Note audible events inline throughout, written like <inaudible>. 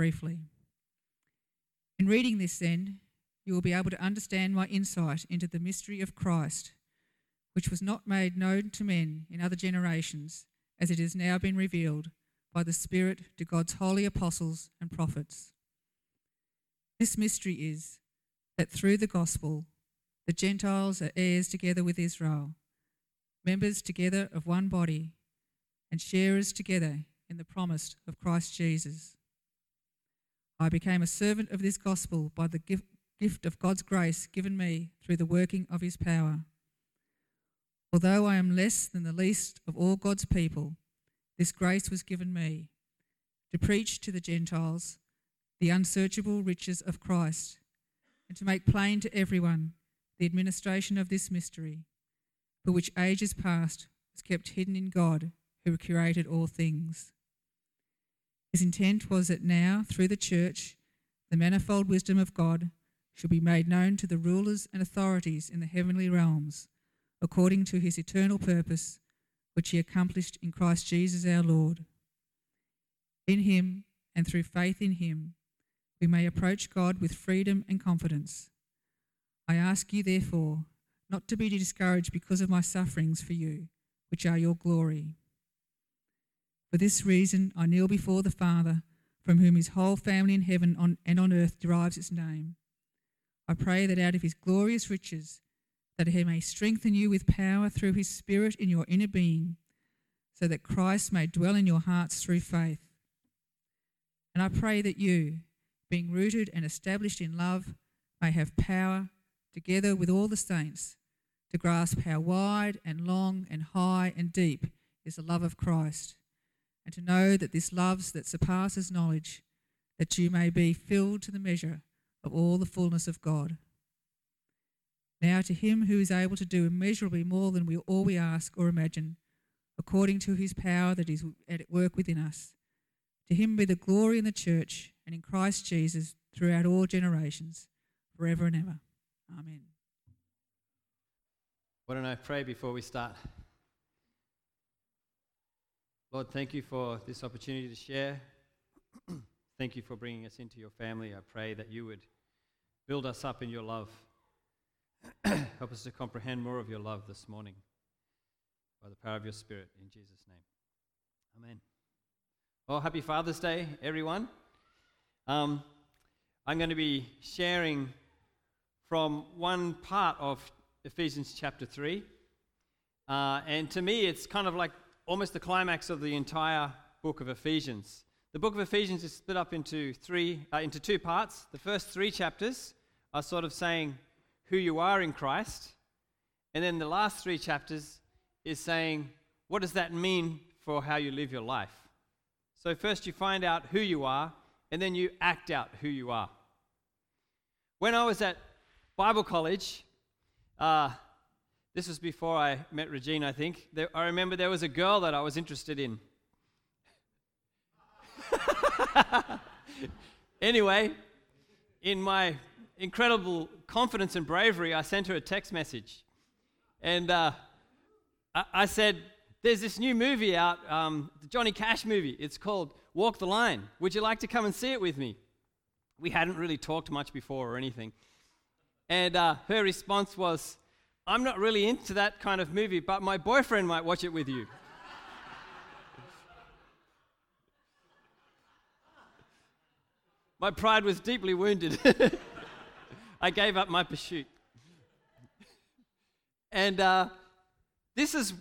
briefly. In reading this, then, you will be able to understand my insight into the mystery of Christ, which was not made known to men in other generations, as it has now been revealed by the Spirit to God's holy apostles and prophets. This mystery is that through the gospel, the Gentiles are heirs together with Israel, members together of one body, and sharers together in the promise of Christ Jesus. I became a servant of this gospel by the gift of God's grace given me through the working of his power. Although I am less than the least of all God's people, this grace was given me to preach to the Gentiles the unsearchable riches of Christ and to make plain to everyone the administration of this mystery, for which ages past was kept hidden in God who created all things. His intent was that now, through the church, the manifold wisdom of God should be made known to the rulers and authorities in the heavenly realms, according to his eternal purpose, which he accomplished in Christ Jesus our Lord. In him, and through faith in him, we may approach God with freedom and confidence. I ask you, therefore, not to be discouraged because of my sufferings for you, which are your glory. For this reason, I kneel before the Father, from whom his whole family in heaven and on earth derives its name. I pray that out of his glorious riches, that he may strengthen you with power through his Spirit in your inner being, so that Christ may dwell in your hearts through faith. And I pray that you, being rooted and established in love, may have power, together with all the saints, to grasp how wide and long and high and deep is the love of Christ, and to know that this love that surpasses knowledge, that you may be filled to the measure of all the fullness of God. Now to him who is able to do immeasurably more than we all we ask or imagine, according to his power that is at work within us. To him be the glory in the church and in Christ Jesus throughout all generations, forever and ever. Amen. Why don't I pray before we start? Lord, thank you for this opportunity to share. <clears throat> thank you for bringing us into your family. I pray that you would build us up in your love. <clears throat> Help us to comprehend more of your love this morning by the power of your Spirit. In Jesus' name. Amen. Well, happy Father's Day, everyone. Um, I'm going to be sharing from one part of Ephesians chapter 3. Uh, and to me, it's kind of like almost the climax of the entire book of Ephesians. The book of Ephesians is split up into three, uh, into two parts. The first three chapters are sort of saying who you are in Christ, and then the last three chapters is saying what does that mean for how you live your life. So first you find out who you are, and then you act out who you are. When I was at Bible college, uh, this was before I met Regina, I think. There, I remember there was a girl that I was interested in. <laughs> anyway, in my incredible confidence and bravery, I sent her a text message. And uh, I, I, said, There's this new movie out, um, the Johnny Cash movie. It's called Walk the Line. Would you like to come and see it with me? We hadn't really talked much before or anything. And uh, her response was, I'm not really into that kind of movie, but my boyfriend might watch it with you. my pride was deeply wounded. <laughs> I gave up my pursuit. and uh, this is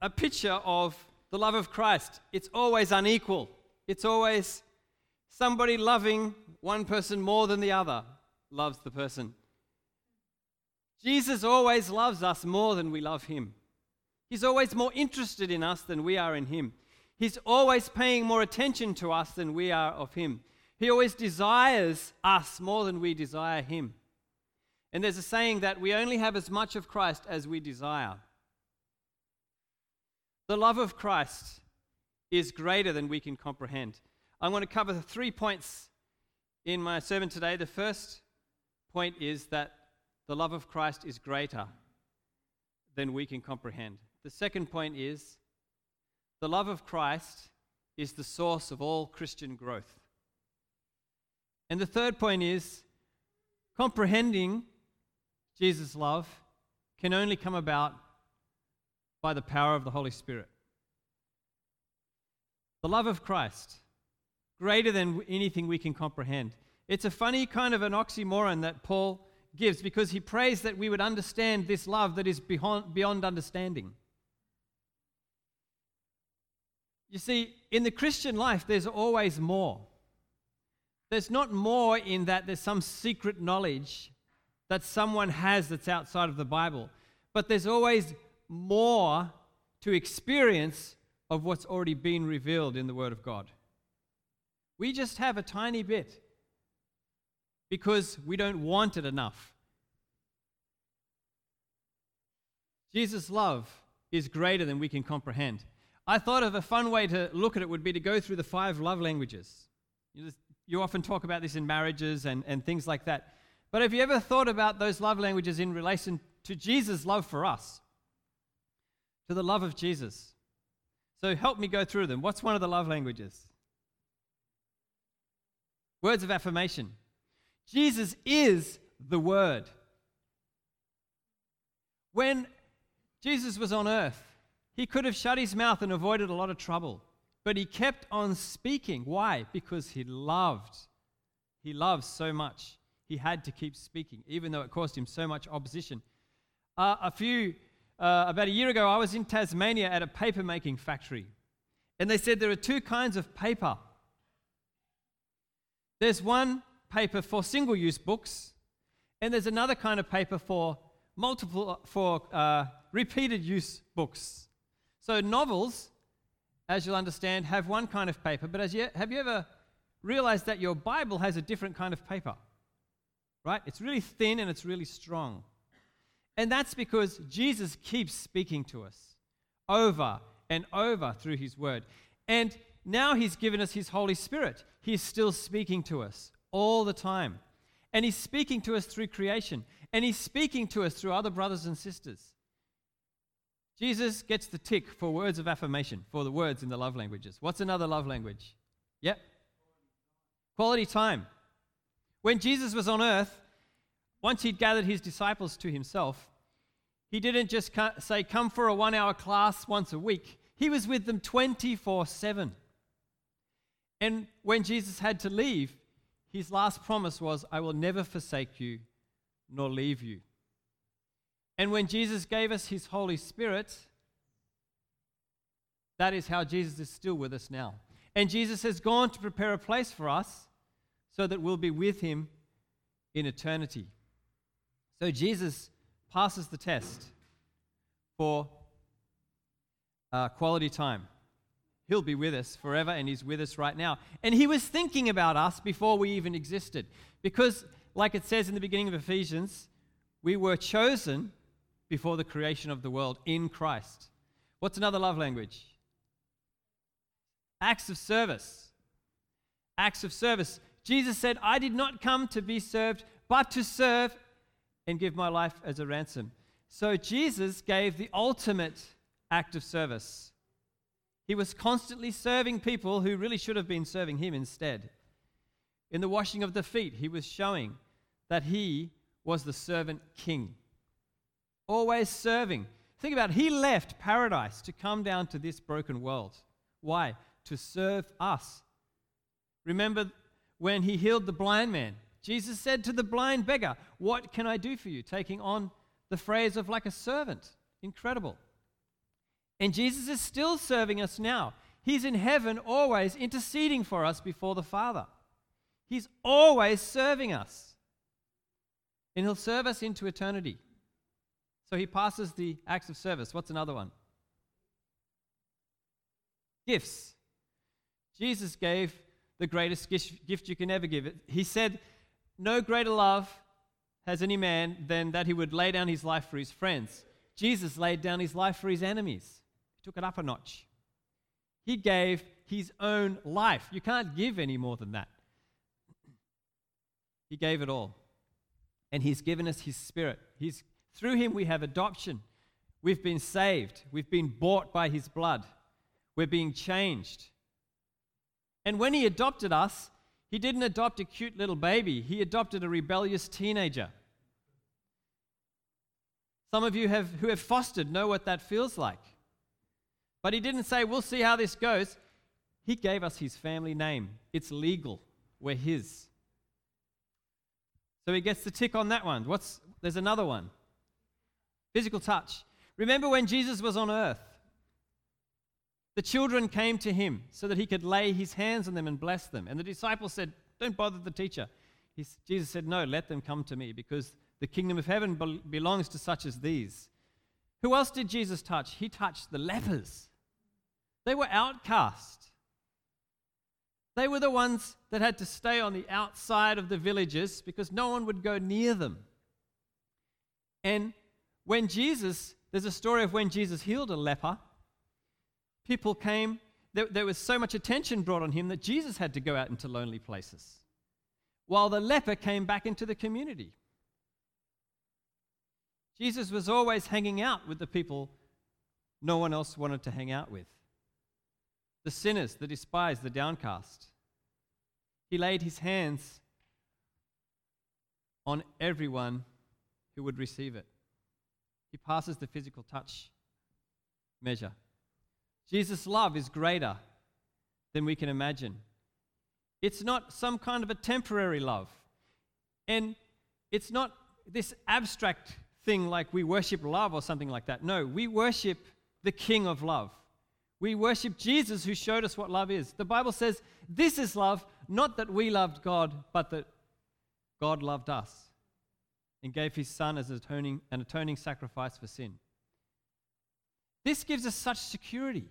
a picture of the love of Christ. It's always unequal, it's always somebody loving one person more than the other loves the person. Jesus always loves us more than we love him. He's always more interested in us than we are in him. He's always paying more attention to us than we are of him. He always desires us more than we desire him. And there's a saying that we only have as much of Christ as we desire. The love of Christ is greater than we can comprehend. I'm going to cover three points in my sermon today. The first point is that the love of Christ is greater than we can comprehend. The second point is the love of Christ is the source of all Christian growth. And the third point is comprehending Jesus' love can only come about by the power of the Holy Spirit. The love of Christ, greater than anything we can comprehend. It's a funny kind of an oxymoron that Paul gives because he prays that we would understand this love that is beyond, beyond understanding. You see, in the Christian life, there's always more. There's not more in that there's some secret knowledge that someone has that's outside of the Bible, but there's always more to experience of what's already been revealed in the Word of God. We just have a tiny bit because we don't want it enough. Jesus' love is greater than we can comprehend. I thought of a fun way to look at it would be to go through the five love languages. You, just, you often talk about this in marriages and, and things like that. But have you ever thought about those love languages in relation to Jesus' love for us? To the love of Jesus. So help me go through them. What's one of the love languages? Words of affirmation. Jesus is the Word. When Jesus was on earth, he could have shut his mouth and avoided a lot of trouble, but he kept on speaking. Why? Because he loved. He loved so much. He had to keep speaking, even though it caused him so much opposition. Uh, a few, uh, about a year ago, I was in Tasmania at a paper making factory, and they said there are two kinds of paper. There's one paper for single use books, and there's another kind of paper for multiple, for uh, repeated use books. So, novels, as you'll understand, have one kind of paper, but as you, have you ever realized that your Bible has a different kind of paper? Right? It's really thin and it's really strong. And that's because Jesus keeps speaking to us over and over through his word. And now he's given us his Holy Spirit. He's still speaking to us all the time. And he's speaking to us through creation. And he's speaking to us through other brothers and sisters. Jesus gets the tick for words of affirmation, for the words in the love languages. What's another love language? Yep. Quality time. When Jesus was on earth, once he'd gathered his disciples to himself, he didn't just say, Come for a one hour class once a week. He was with them 24 7. And when Jesus had to leave, his last promise was, I will never forsake you nor leave you. And when Jesus gave us his Holy Spirit, that is how Jesus is still with us now. And Jesus has gone to prepare a place for us so that we'll be with him in eternity. So Jesus passes the test for uh, quality time. He'll be with us forever, and He's with us right now. And He was thinking about us before we even existed. Because, like it says in the beginning of Ephesians, we were chosen before the creation of the world in Christ. What's another love language? Acts of service. Acts of service. Jesus said, I did not come to be served, but to serve and give my life as a ransom. So Jesus gave the ultimate act of service. He was constantly serving people who really should have been serving him instead. In the washing of the feet, he was showing that he was the servant king always serving. Think about it. He left paradise to come down to this broken world. Why? To serve us. Remember when he healed the blind man? Jesus said to the blind beggar, What can I do for you? Taking on the phrase of like a servant. Incredible. And Jesus is still serving us now. He's in heaven always interceding for us before the Father. He's always serving us. And he'll serve us into eternity. So he passes the acts of service. What's another one? Gifts. Jesus gave the greatest gift you can ever give. He said, No greater love has any man than that he would lay down his life for his friends. Jesus laid down his life for his enemies, took it up a notch. He gave his own life. You can't give any more than that. He gave it all. And he's given us his spirit. He's through him we have adoption. We've been saved. We've been bought by his blood. We're being changed. And when he adopted us, He didn't adopt a cute little baby, he adopted a rebellious teenager. Some of you have, who have fostered know what that feels like. But he didn't say, We'll see how this goes. He gave us his family name. It's legal. We're his. So he gets the tick on that one. What's there's another one. Physical touch. Remember when Jesus was on earth? The children came to him so that he could lay his hands on them and bless them. And the disciples said, Don't bother the teacher. Jesus said, No, let them come to me because the kingdom of heaven be- belongs to such as these. Who else did Jesus touch? He touched the lepers. They were outcast. They were the ones that had to stay on the outside of the villages because no one would go near them. And when Jesus, there's a story of when Jesus healed a leper, people came, there, there, was so much attention brought on him that Jesus had to go out into lonely places, while the leper came back into the community. Jesus was always hanging out with the people no one else wanted to hang out with the sinners, the despised, the downcast. He laid his hands on everyone who would receive it. He passes the physical touch measure. Jesus' love is greater than we can imagine. It's not some kind of a temporary love. And it's not this abstract thing like we worship love or something like that. No, we worship the King of love. We worship Jesus who showed us what love is. The Bible says, This is love, not that we loved God, but that God loved us and gave his Son as atoning, an atoning sacrifice for sin. This gives us such security.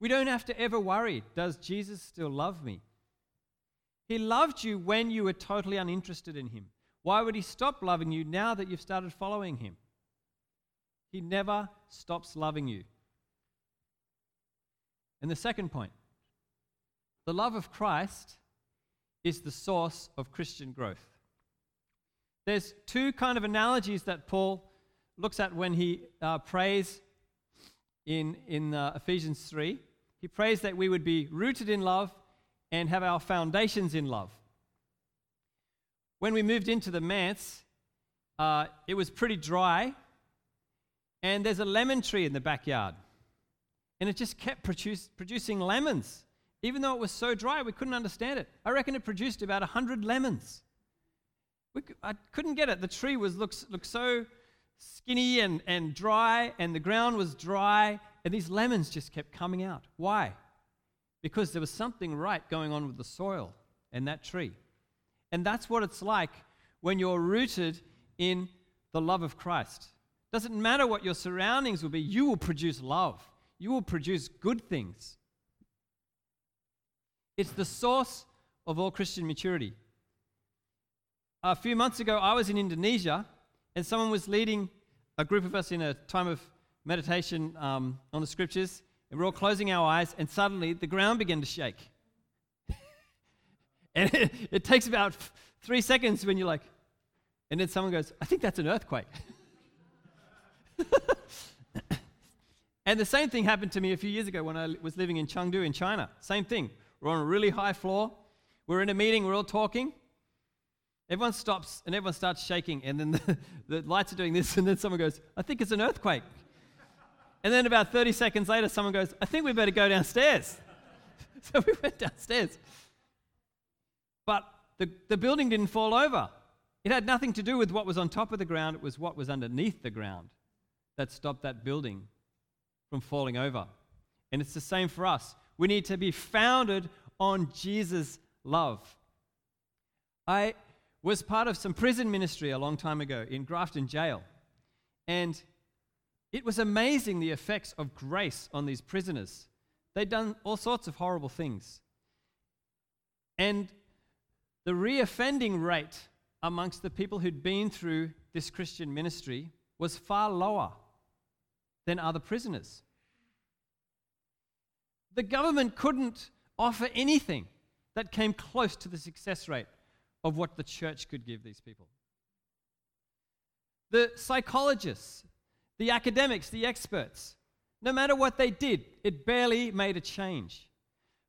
We don't have to ever worry Does Jesus still love me? He loved you when you were totally uninterested in him. Why would he stop loving you now that you've started following him? He never stops loving you. And the second point the love of Christ is the source of Christian growth. There's two kind of analogies that Paul looks at when he uh, prays in, in uh, Ephesians 3. He prays that we would be rooted in love and have our foundations in love. When we moved into the manse, uh, it was pretty dry, and there's a lemon tree in the backyard. And it just kept produce, producing lemons. Even though it was so dry, we couldn't understand it. I reckon it produced about 100 lemons. We, I couldn't get it. The tree was looks, looked so skinny and, and dry, and the ground was dry, and these lemons just kept coming out. Why? Because there was something right going on with the soil and that tree. And that's what it's like when you're rooted in the love of Christ. Doesn't matter what your surroundings will be, you will produce love you will produce good things. It's the source of all Christian maturity. A few months ago, I was in Indonesia, and someone was leading a group of us in a time of meditation um, on the scriptures, and we're all closing our eyes, and suddenly the ground began to shake. <laughs> and it, it takes about three seconds when you're like, and then someone goes, I think that's an earthquake. <laughs> And the same thing happened to me a few years ago when I was living in Chengdu in China. Same thing. We're on a really high floor. We're in a meeting, we're all talking. Everyone stops and everyone starts shaking, and then <laughs> the, the lights are doing this, and then someone goes, I think it's an earthquake. And then about 30 seconds later, someone goes, I think we better go downstairs. <laughs> so we went downstairs. But the, the building didn't fall over. It had nothing to do with what was on top of the ground, it was what was underneath the ground that stopped that building from falling over. And it's the same for us. We need to be founded on Jesus' love. I was part of some prison ministry a long time ago in Grafton Jail. And it was amazing the effects of grace on these prisoners. They'd done all sorts of horrible things. And the reoffending rate amongst the people who'd been through this Christian ministry was far lower than other prisoners. The government couldn't offer anything that came close to the success rate of what the church could give these people. The psychologists, the academics, the experts, no matter what they did, it barely made a change.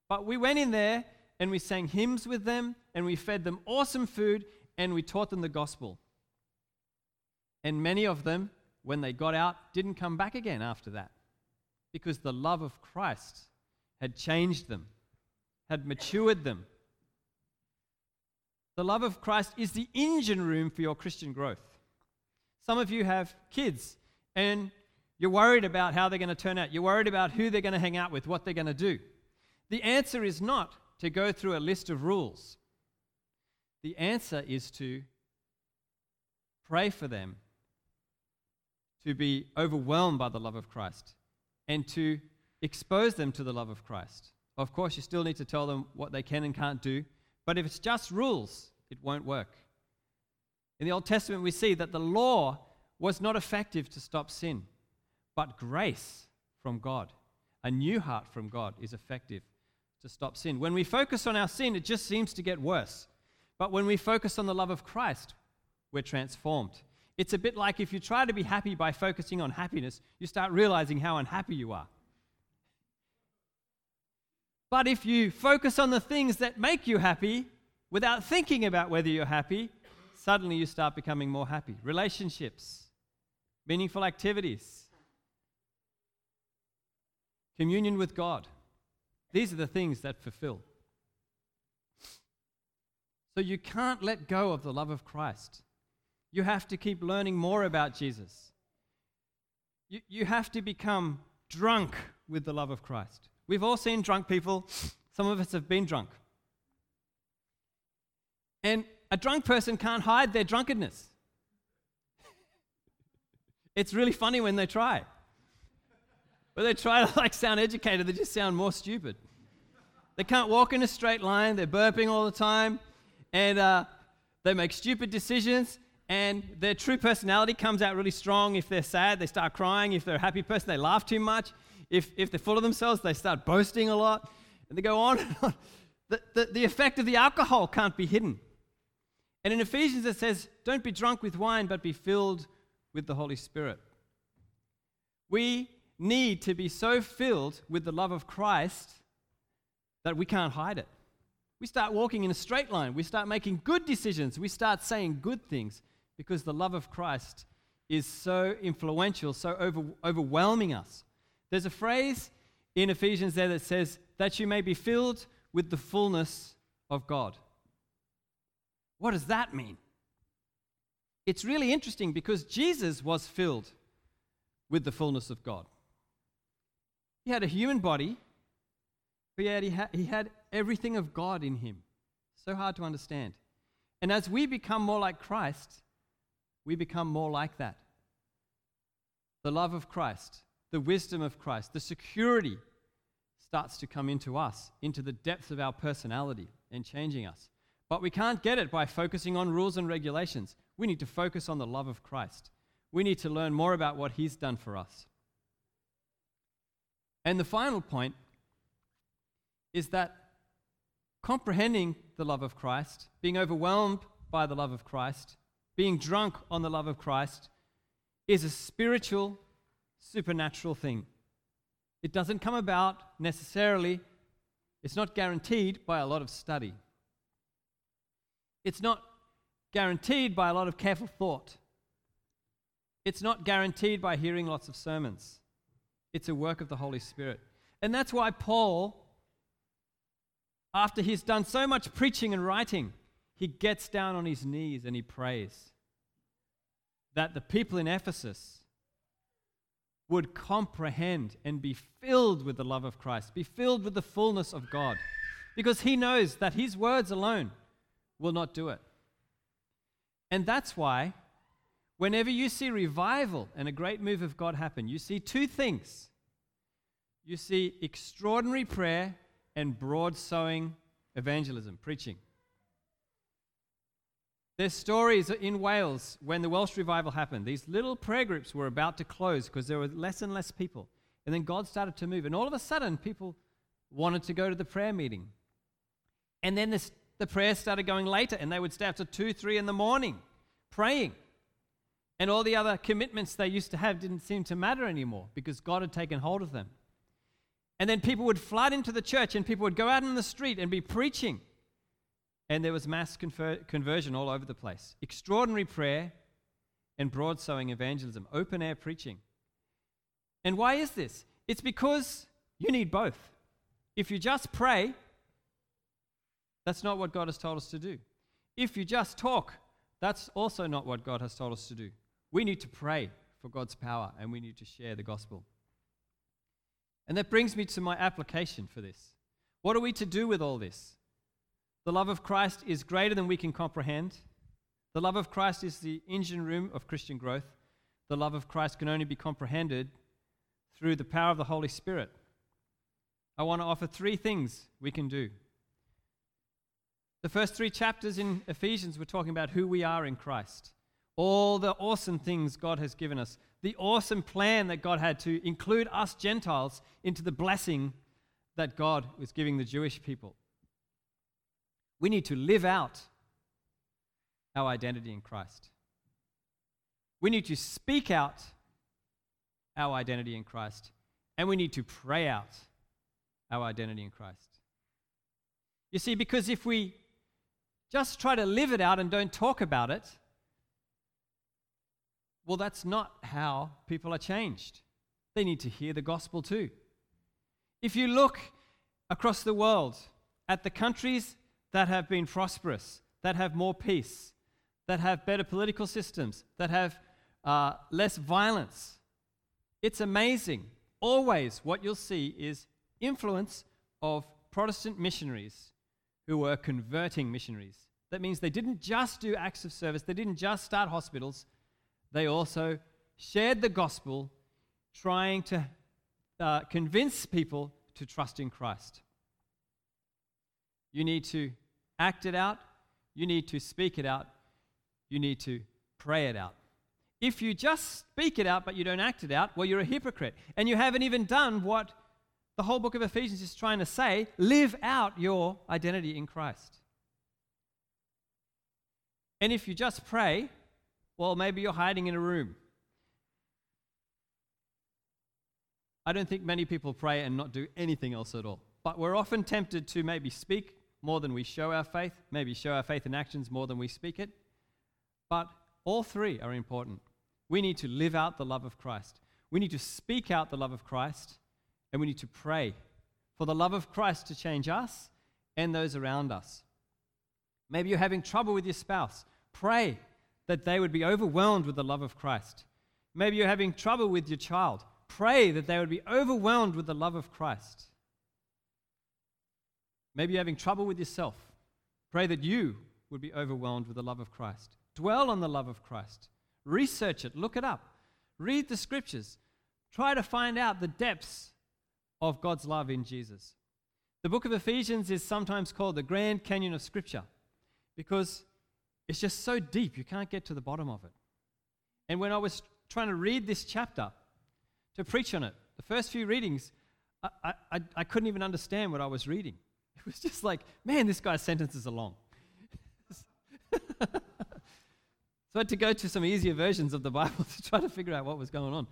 But we went in there and we sang hymns with them, and we fed them awesome food, and we taught them the gospel. And many of them, when they got out, didn't come back again after that because the love of Christ had changed them, had matured them. The love of Christ is the engine room for your Christian growth. Some of you have kids and you're worried about how they're going to turn out. You're worried about who they're going to hang out with, what they're going to do. The answer is not to go through a list of rules. The answer is to pray for them to be overwhelmed by the love of Christ and to expose them to the love of Christ. Of course, you still need to tell them what they can and can't do, but if it's just rules, it won't work. In the Old Testament, we see that the law was not effective to stop sin, but grace from God, a new heart from God, is effective to stop sin. When we focus on our sin, it just seems to get worse. But when we focus on the love of Christ, we're transformed. It's a bit like if you try to be happy by focusing on happiness, you start realizing how unhappy you are. But if you focus on the things that make you happy without thinking about whether you're happy, suddenly you start becoming more happy. Relationships, meaningful activities, communion with God. These are the things that fulfill. So you can't let go of the love of Christ. You have to keep learning more about Jesus. You, you have to become drunk with the love of Christ. We've all seen drunk people. Some of us have been drunk. And a drunk person can't hide their drunkenness. <laughs> it's really funny when they try. When they try to like sound educated, they just sound more stupid. They can't walk in a straight line. They're burping all the time, and uh, they make stupid decisions and their true personality comes out really strong. If they're sad, they start crying. If they're a happy person, they laugh too much. If, if they're full of themselves, they start boasting a lot. And they go on and on. The, the, the effect of the alcohol can't be hidden. And in Ephesians, it says, Don't be drunk with wine, but be filled with the Holy Spirit. We need to be so filled with the love of Christ that we can't hide it. We start walking in a straight line. We start making good decisions. We start saying good things because the love of Christ is so influential, so over, overwhelming us. There's a phrase in Ephesians there that says, that you may be filled with the fullness of God. What does that mean? It's really interesting because Jesus was filled with the fullness of God. He had a human body, but yet he, ha- he had everything of God in him. So hard to understand. And as we become more like Christ, we become more like that. The love of Christ, the wisdom of Christ, the security starts to come into us, into the depths of our personality and changing us. But we can't get it by focusing on rules and regulations. We need to focus on the love of Christ. We need to learn more about what He's done for us. And the final point is that comprehending the love of Christ, being overwhelmed by the love of Christ, being drunk on the love of Christ is a spiritual, supernatural thing. It doesn't come about necessarily, it's not guaranteed by a lot of study. It's not guaranteed by a lot of careful thought. It's not guaranteed by hearing lots of sermons. It's a work of the Holy Spirit. And that's why Paul, after he's done so much preaching and writing, he gets down on his knees and he prays that the people in Ephesus would comprehend and be filled with the love of Christ, be filled with the fullness of God, because he knows that his words alone will not do it. And that's why, whenever you see revival and a great move of God happen, you see two things. You see extraordinary prayer and broad sowing evangelism, preaching. There's stories in Wales when the Welsh revival happened. These little prayer groups were about to close because there were less and less people. And then God started to move. And all of a sudden, people wanted to go to the prayer meeting. And then this, the prayers started going later, and they would stay up to 2, 3 in the morning praying. And all the other commitments they used to have didn't seem to matter anymore because God had taken hold of them. And then people would flood into the church and people would go out in the street and be preaching. And there was mass conver- conversion all over the place. Extraordinary prayer and broad sowing evangelism, open air preaching. And why is this? It's because you need both. If you just pray, that's not what God has told us to do. If you just talk, that's also not what God has told us to do. We need to pray for God's power and we need to share the gospel. And that brings me to my application for this. What are we to do with all this? The love of Christ is greater than we can comprehend. The love of Christ is the engine room of Christian growth. The love of Christ can only be comprehended through the power of the Holy Spirit. I want to offer three things we can do. The first three chapters in Ephesians were talking about who we are in Christ, all the awesome things God has given us, the awesome plan that God had to include us Gentiles into the blessing that God was giving the Jewish people. We need to live out our identity in Christ. We need to speak out our identity in Christ, and we need to pray out our identity in Christ. You see, because if we just try to live it out and don't talk about it, well, that's not how people are changed. They need to hear the gospel too. If you look across the world at the countries that have been prosperous, that have more peace, that have better political systems, that have uh, less violence, it's amazing. Always what you'll see is influence of Protestant missionaries who were converting missionaries. That means they didn't just do acts of service, they didn't just start hospitals, they also shared the gospel, trying to uh, convince people to trust in Christ. You need to act it out, you need to speak it out, you need to pray it out. If you just speak it out but you don't act it out, well, you're a hypocrite. And you haven't even done what the whole book of Ephesians is trying to say live out your identity in Christ. And if you just pray, well, maybe you're hiding in a room. I don't think many people pray and not do anything else at all. But we're often tempted to maybe speak more than we show our faith, maybe show our faith in actions more than we speak it. But all three are important. We need to live out the love of Christ. We need to speak out the love of Christ, and we need to pray for the love of Christ to change us and those around us. Maybe you're having trouble with your spouse. Pray that they would be overwhelmed with the love of Christ. Maybe you're having trouble with your child. Pray that they would be overwhelmed with the love of Christ. Maybe you're having trouble with yourself. Pray that you would be overwhelmed with the love of Christ. Dwell on the love of Christ. Research it, look it up. Read the scriptures. Try to find out the depths of God's love in Jesus. The book of Ephesians is sometimes called the Grand Canyon of Scripture because it's just so deep, you can't get to the bottom of it. And when I was trying to read this chapter to preach on it, the first few readings, I, I, I couldn't even understand what I was reading. It <laughs> was just like, man, this guy's sentences are long. <laughs> so I had to go to some easier versions of the Bible <laughs> to try to figure out what was going on.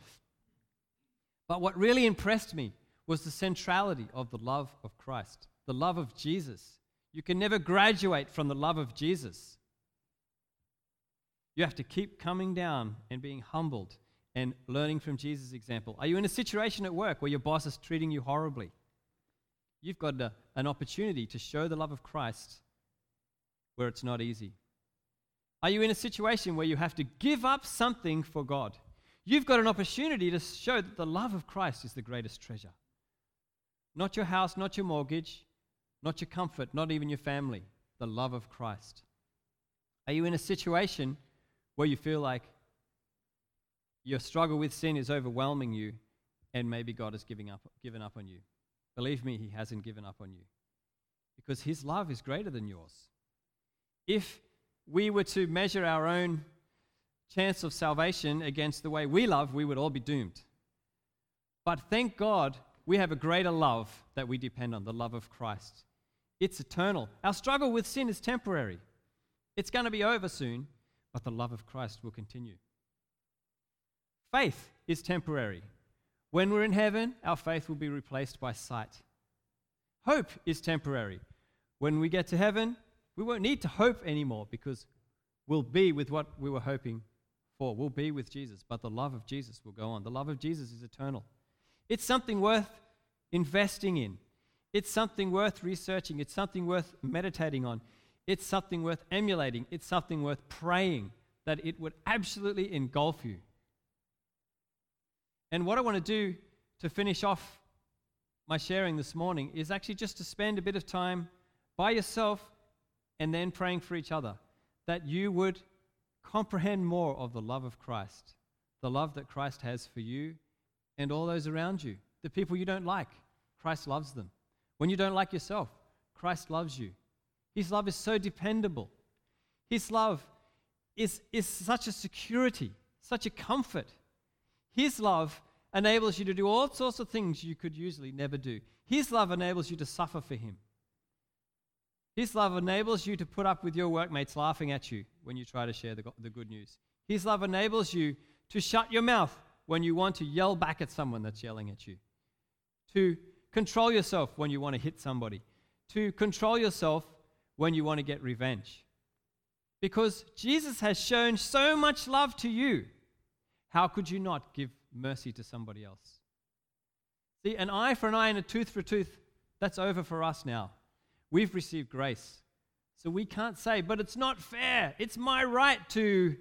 But what really impressed me was the centrality of the love of Christ, the love of Jesus. You can never graduate from the love of Jesus. You have to keep coming down and being humbled and learning from Jesus' example. Are you in a situation at work where your boss is treating you horribly? You've got a, an opportunity to show the love of Christ where it's not easy. Are you in a situation where you have to give up something for God? You've got an opportunity to show that the love of Christ is the greatest treasure. Not your house, not your mortgage, not your comfort, not even your family, the love of Christ. Are you in a situation where you feel like your struggle with sin is overwhelming you and maybe God has giving up, given up on you. Believe me, He hasn't given up on you because His love is greater than yours. If we were to measure our own chance of salvation against the way we love, we would all be doomed. But thank God we have a greater love that we depend on the love of Christ. It's eternal. Our struggle with sin is temporary, it's going to be over soon but the love of Christ will continue. Faith is temporary. When we're in heaven, our faith will be replaced by sight. Hope is temporary. When we get to heaven, we won't need to hope anymore because we'll be with what we were hoping for. We'll be with Jesus, but the love of Jesus will go on. The love of Jesus is eternal. It's something worth investing in. It's something worth researching. It's something worth meditating on. It's something worth emulating. It's something worth praying that it would absolutely engulf you. And what I want to do to finish off my sharing this morning is actually just to spend a bit of time by yourself and then praying for each other that you would comprehend more of the love of Christ, the love that Christ has for you and all those around you, the people you don't like. Christ loves them. When you don't like yourself, Christ loves you. His love is so dependable. His love is, is such a security, such a comfort. His love enables you to do all sorts of things you could usually never do. His love enables you to suffer for Him. His love enables you to put up with your workmates laughing at you when you try to share the, the good news. His love enables you to shut your mouth when you want to yell back at someone that's yelling at you, to control yourself when you want to hit somebody, to control yourself when you want to get revenge. Because Jesus has shown so much love to you, how could you not give mercy to somebody else? See, an eye for an eye and a tooth for a tooth, that's over for us now. We've received grace. So we can't say, but it's not fair. It's my right to.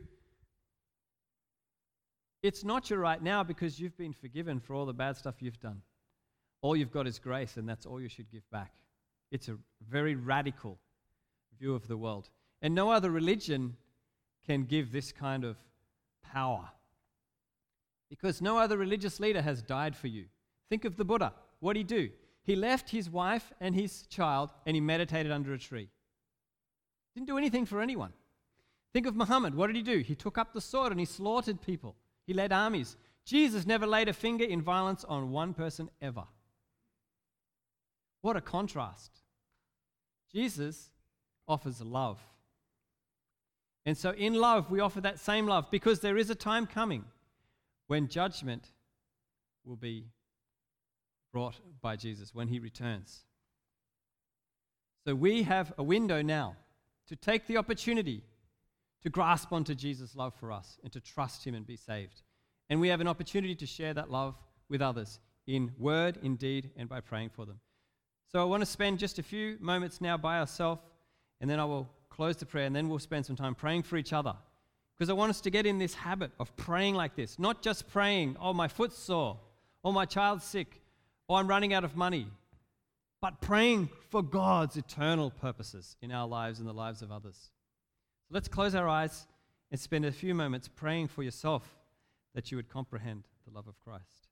It's not your right now because you've been forgiven for all the bad stuff you've done. All you've got is grace, and that's all you should give back. It's a very radical view of the world. And no other religion can give this kind of power. Because no other religious leader has died for you. Think of the Buddha. What did he do? He left his wife and his child and he meditated under a tree. Didn't do anything for anyone. Think of Muhammad. What did he do? He took up the sword and he slaughtered people. He led armies. Jesus never laid a finger in violence on one person ever. What a contrast. Jesus offers love. And so, in love, we offer that same love because there is a time coming when judgment will be brought by Jesus when he returns. So, we have a window now to take the opportunity to grasp onto Jesus' love for us and to trust him and be saved. And we have an opportunity to share that love with others in word, in deed, and by praying for them. So I want to spend just a few moments now by ourselves, and then I will close the prayer, and then we'll spend some time praying for each other. Because I want us to get in this habit of praying like this, not just praying, oh, my foot's sore, or my child's sick, or I'm running out of money, but praying for God's eternal purposes in our lives and the lives of others. So let's close our eyes and spend a few moments praying for yourself that you would comprehend the love of Christ.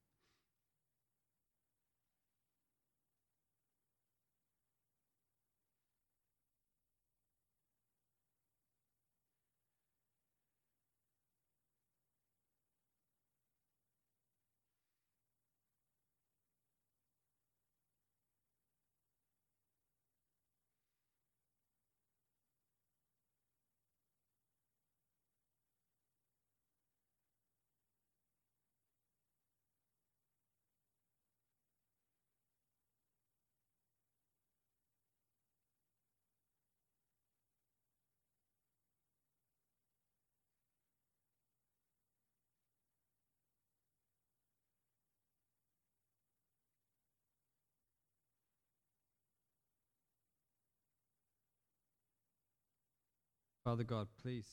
Father God, please,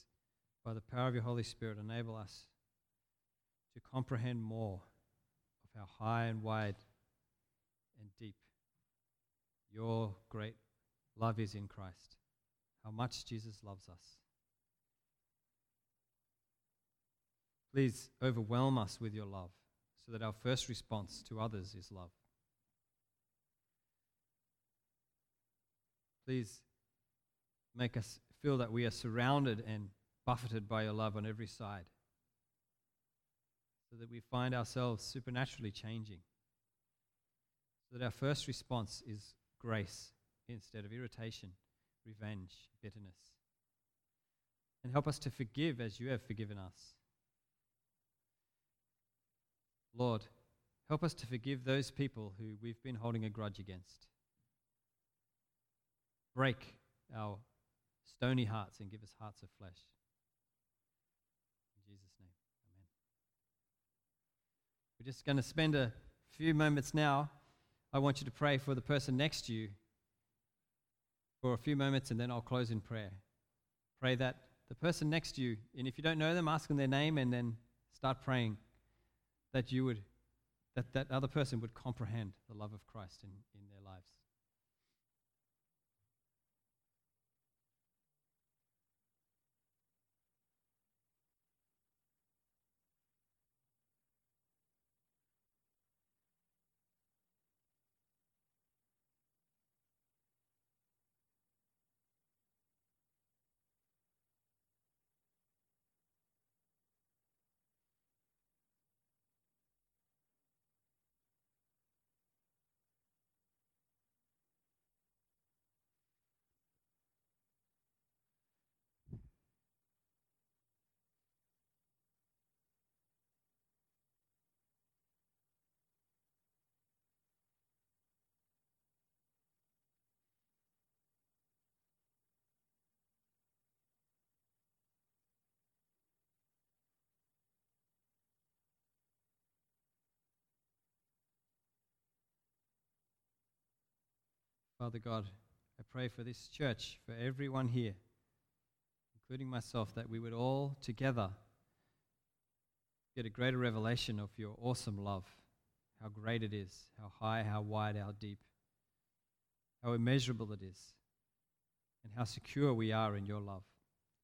by the power of your Holy Spirit, enable us to comprehend more of how high and wide and deep your great love is in Christ, how much Jesus loves us. Please overwhelm us with your love so that our first response to others is love. Please make us feel that we are surrounded and buffeted by your love on every side. So that we find ourselves supernaturally changing. So that our first response is grace instead of irritation, revenge, bitterness. And help us to forgive as you have forgiven us. Lord, Help us to forgive those people who we've been holding a grudge against. Break our stony hearts and give us hearts of flesh. In Jesus' name, amen. We're just going to spend a few moments now. I want you to pray for the person next to you for a few moments and then I'll close in prayer. Pray that the person next to you, and if you don't know them, ask them their name and then start praying that you would, that that other person would comprehend the love of Christ in, in their lives. Father God, I pray for this church, for everyone here, including myself, that we would all together get a greater revelation of your awesome love, how great it is, how high, how wide, how deep, how immeasurable it is, and how secure we are in your love.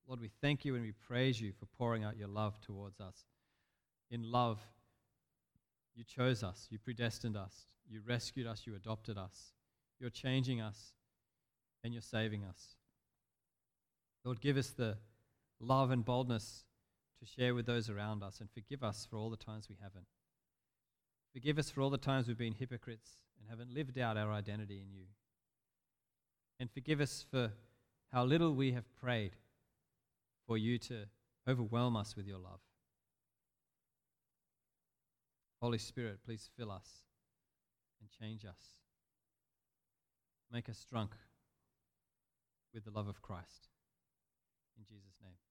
Lord, we thank you and we praise you for pouring out your love towards us. In love, you chose us, you predestined us, you rescued us, you adopted us. You're changing us and you're saving us. Lord, give us the love and boldness to share with those around us and forgive us for all the times we haven't. Forgive us for all the times we've been hypocrites and haven't lived out our identity in you. And forgive us for how little we have prayed for you to overwhelm us with your love. Holy Spirit, please fill us and change us. Make us drunk with the love of Christ. In Jesus' name.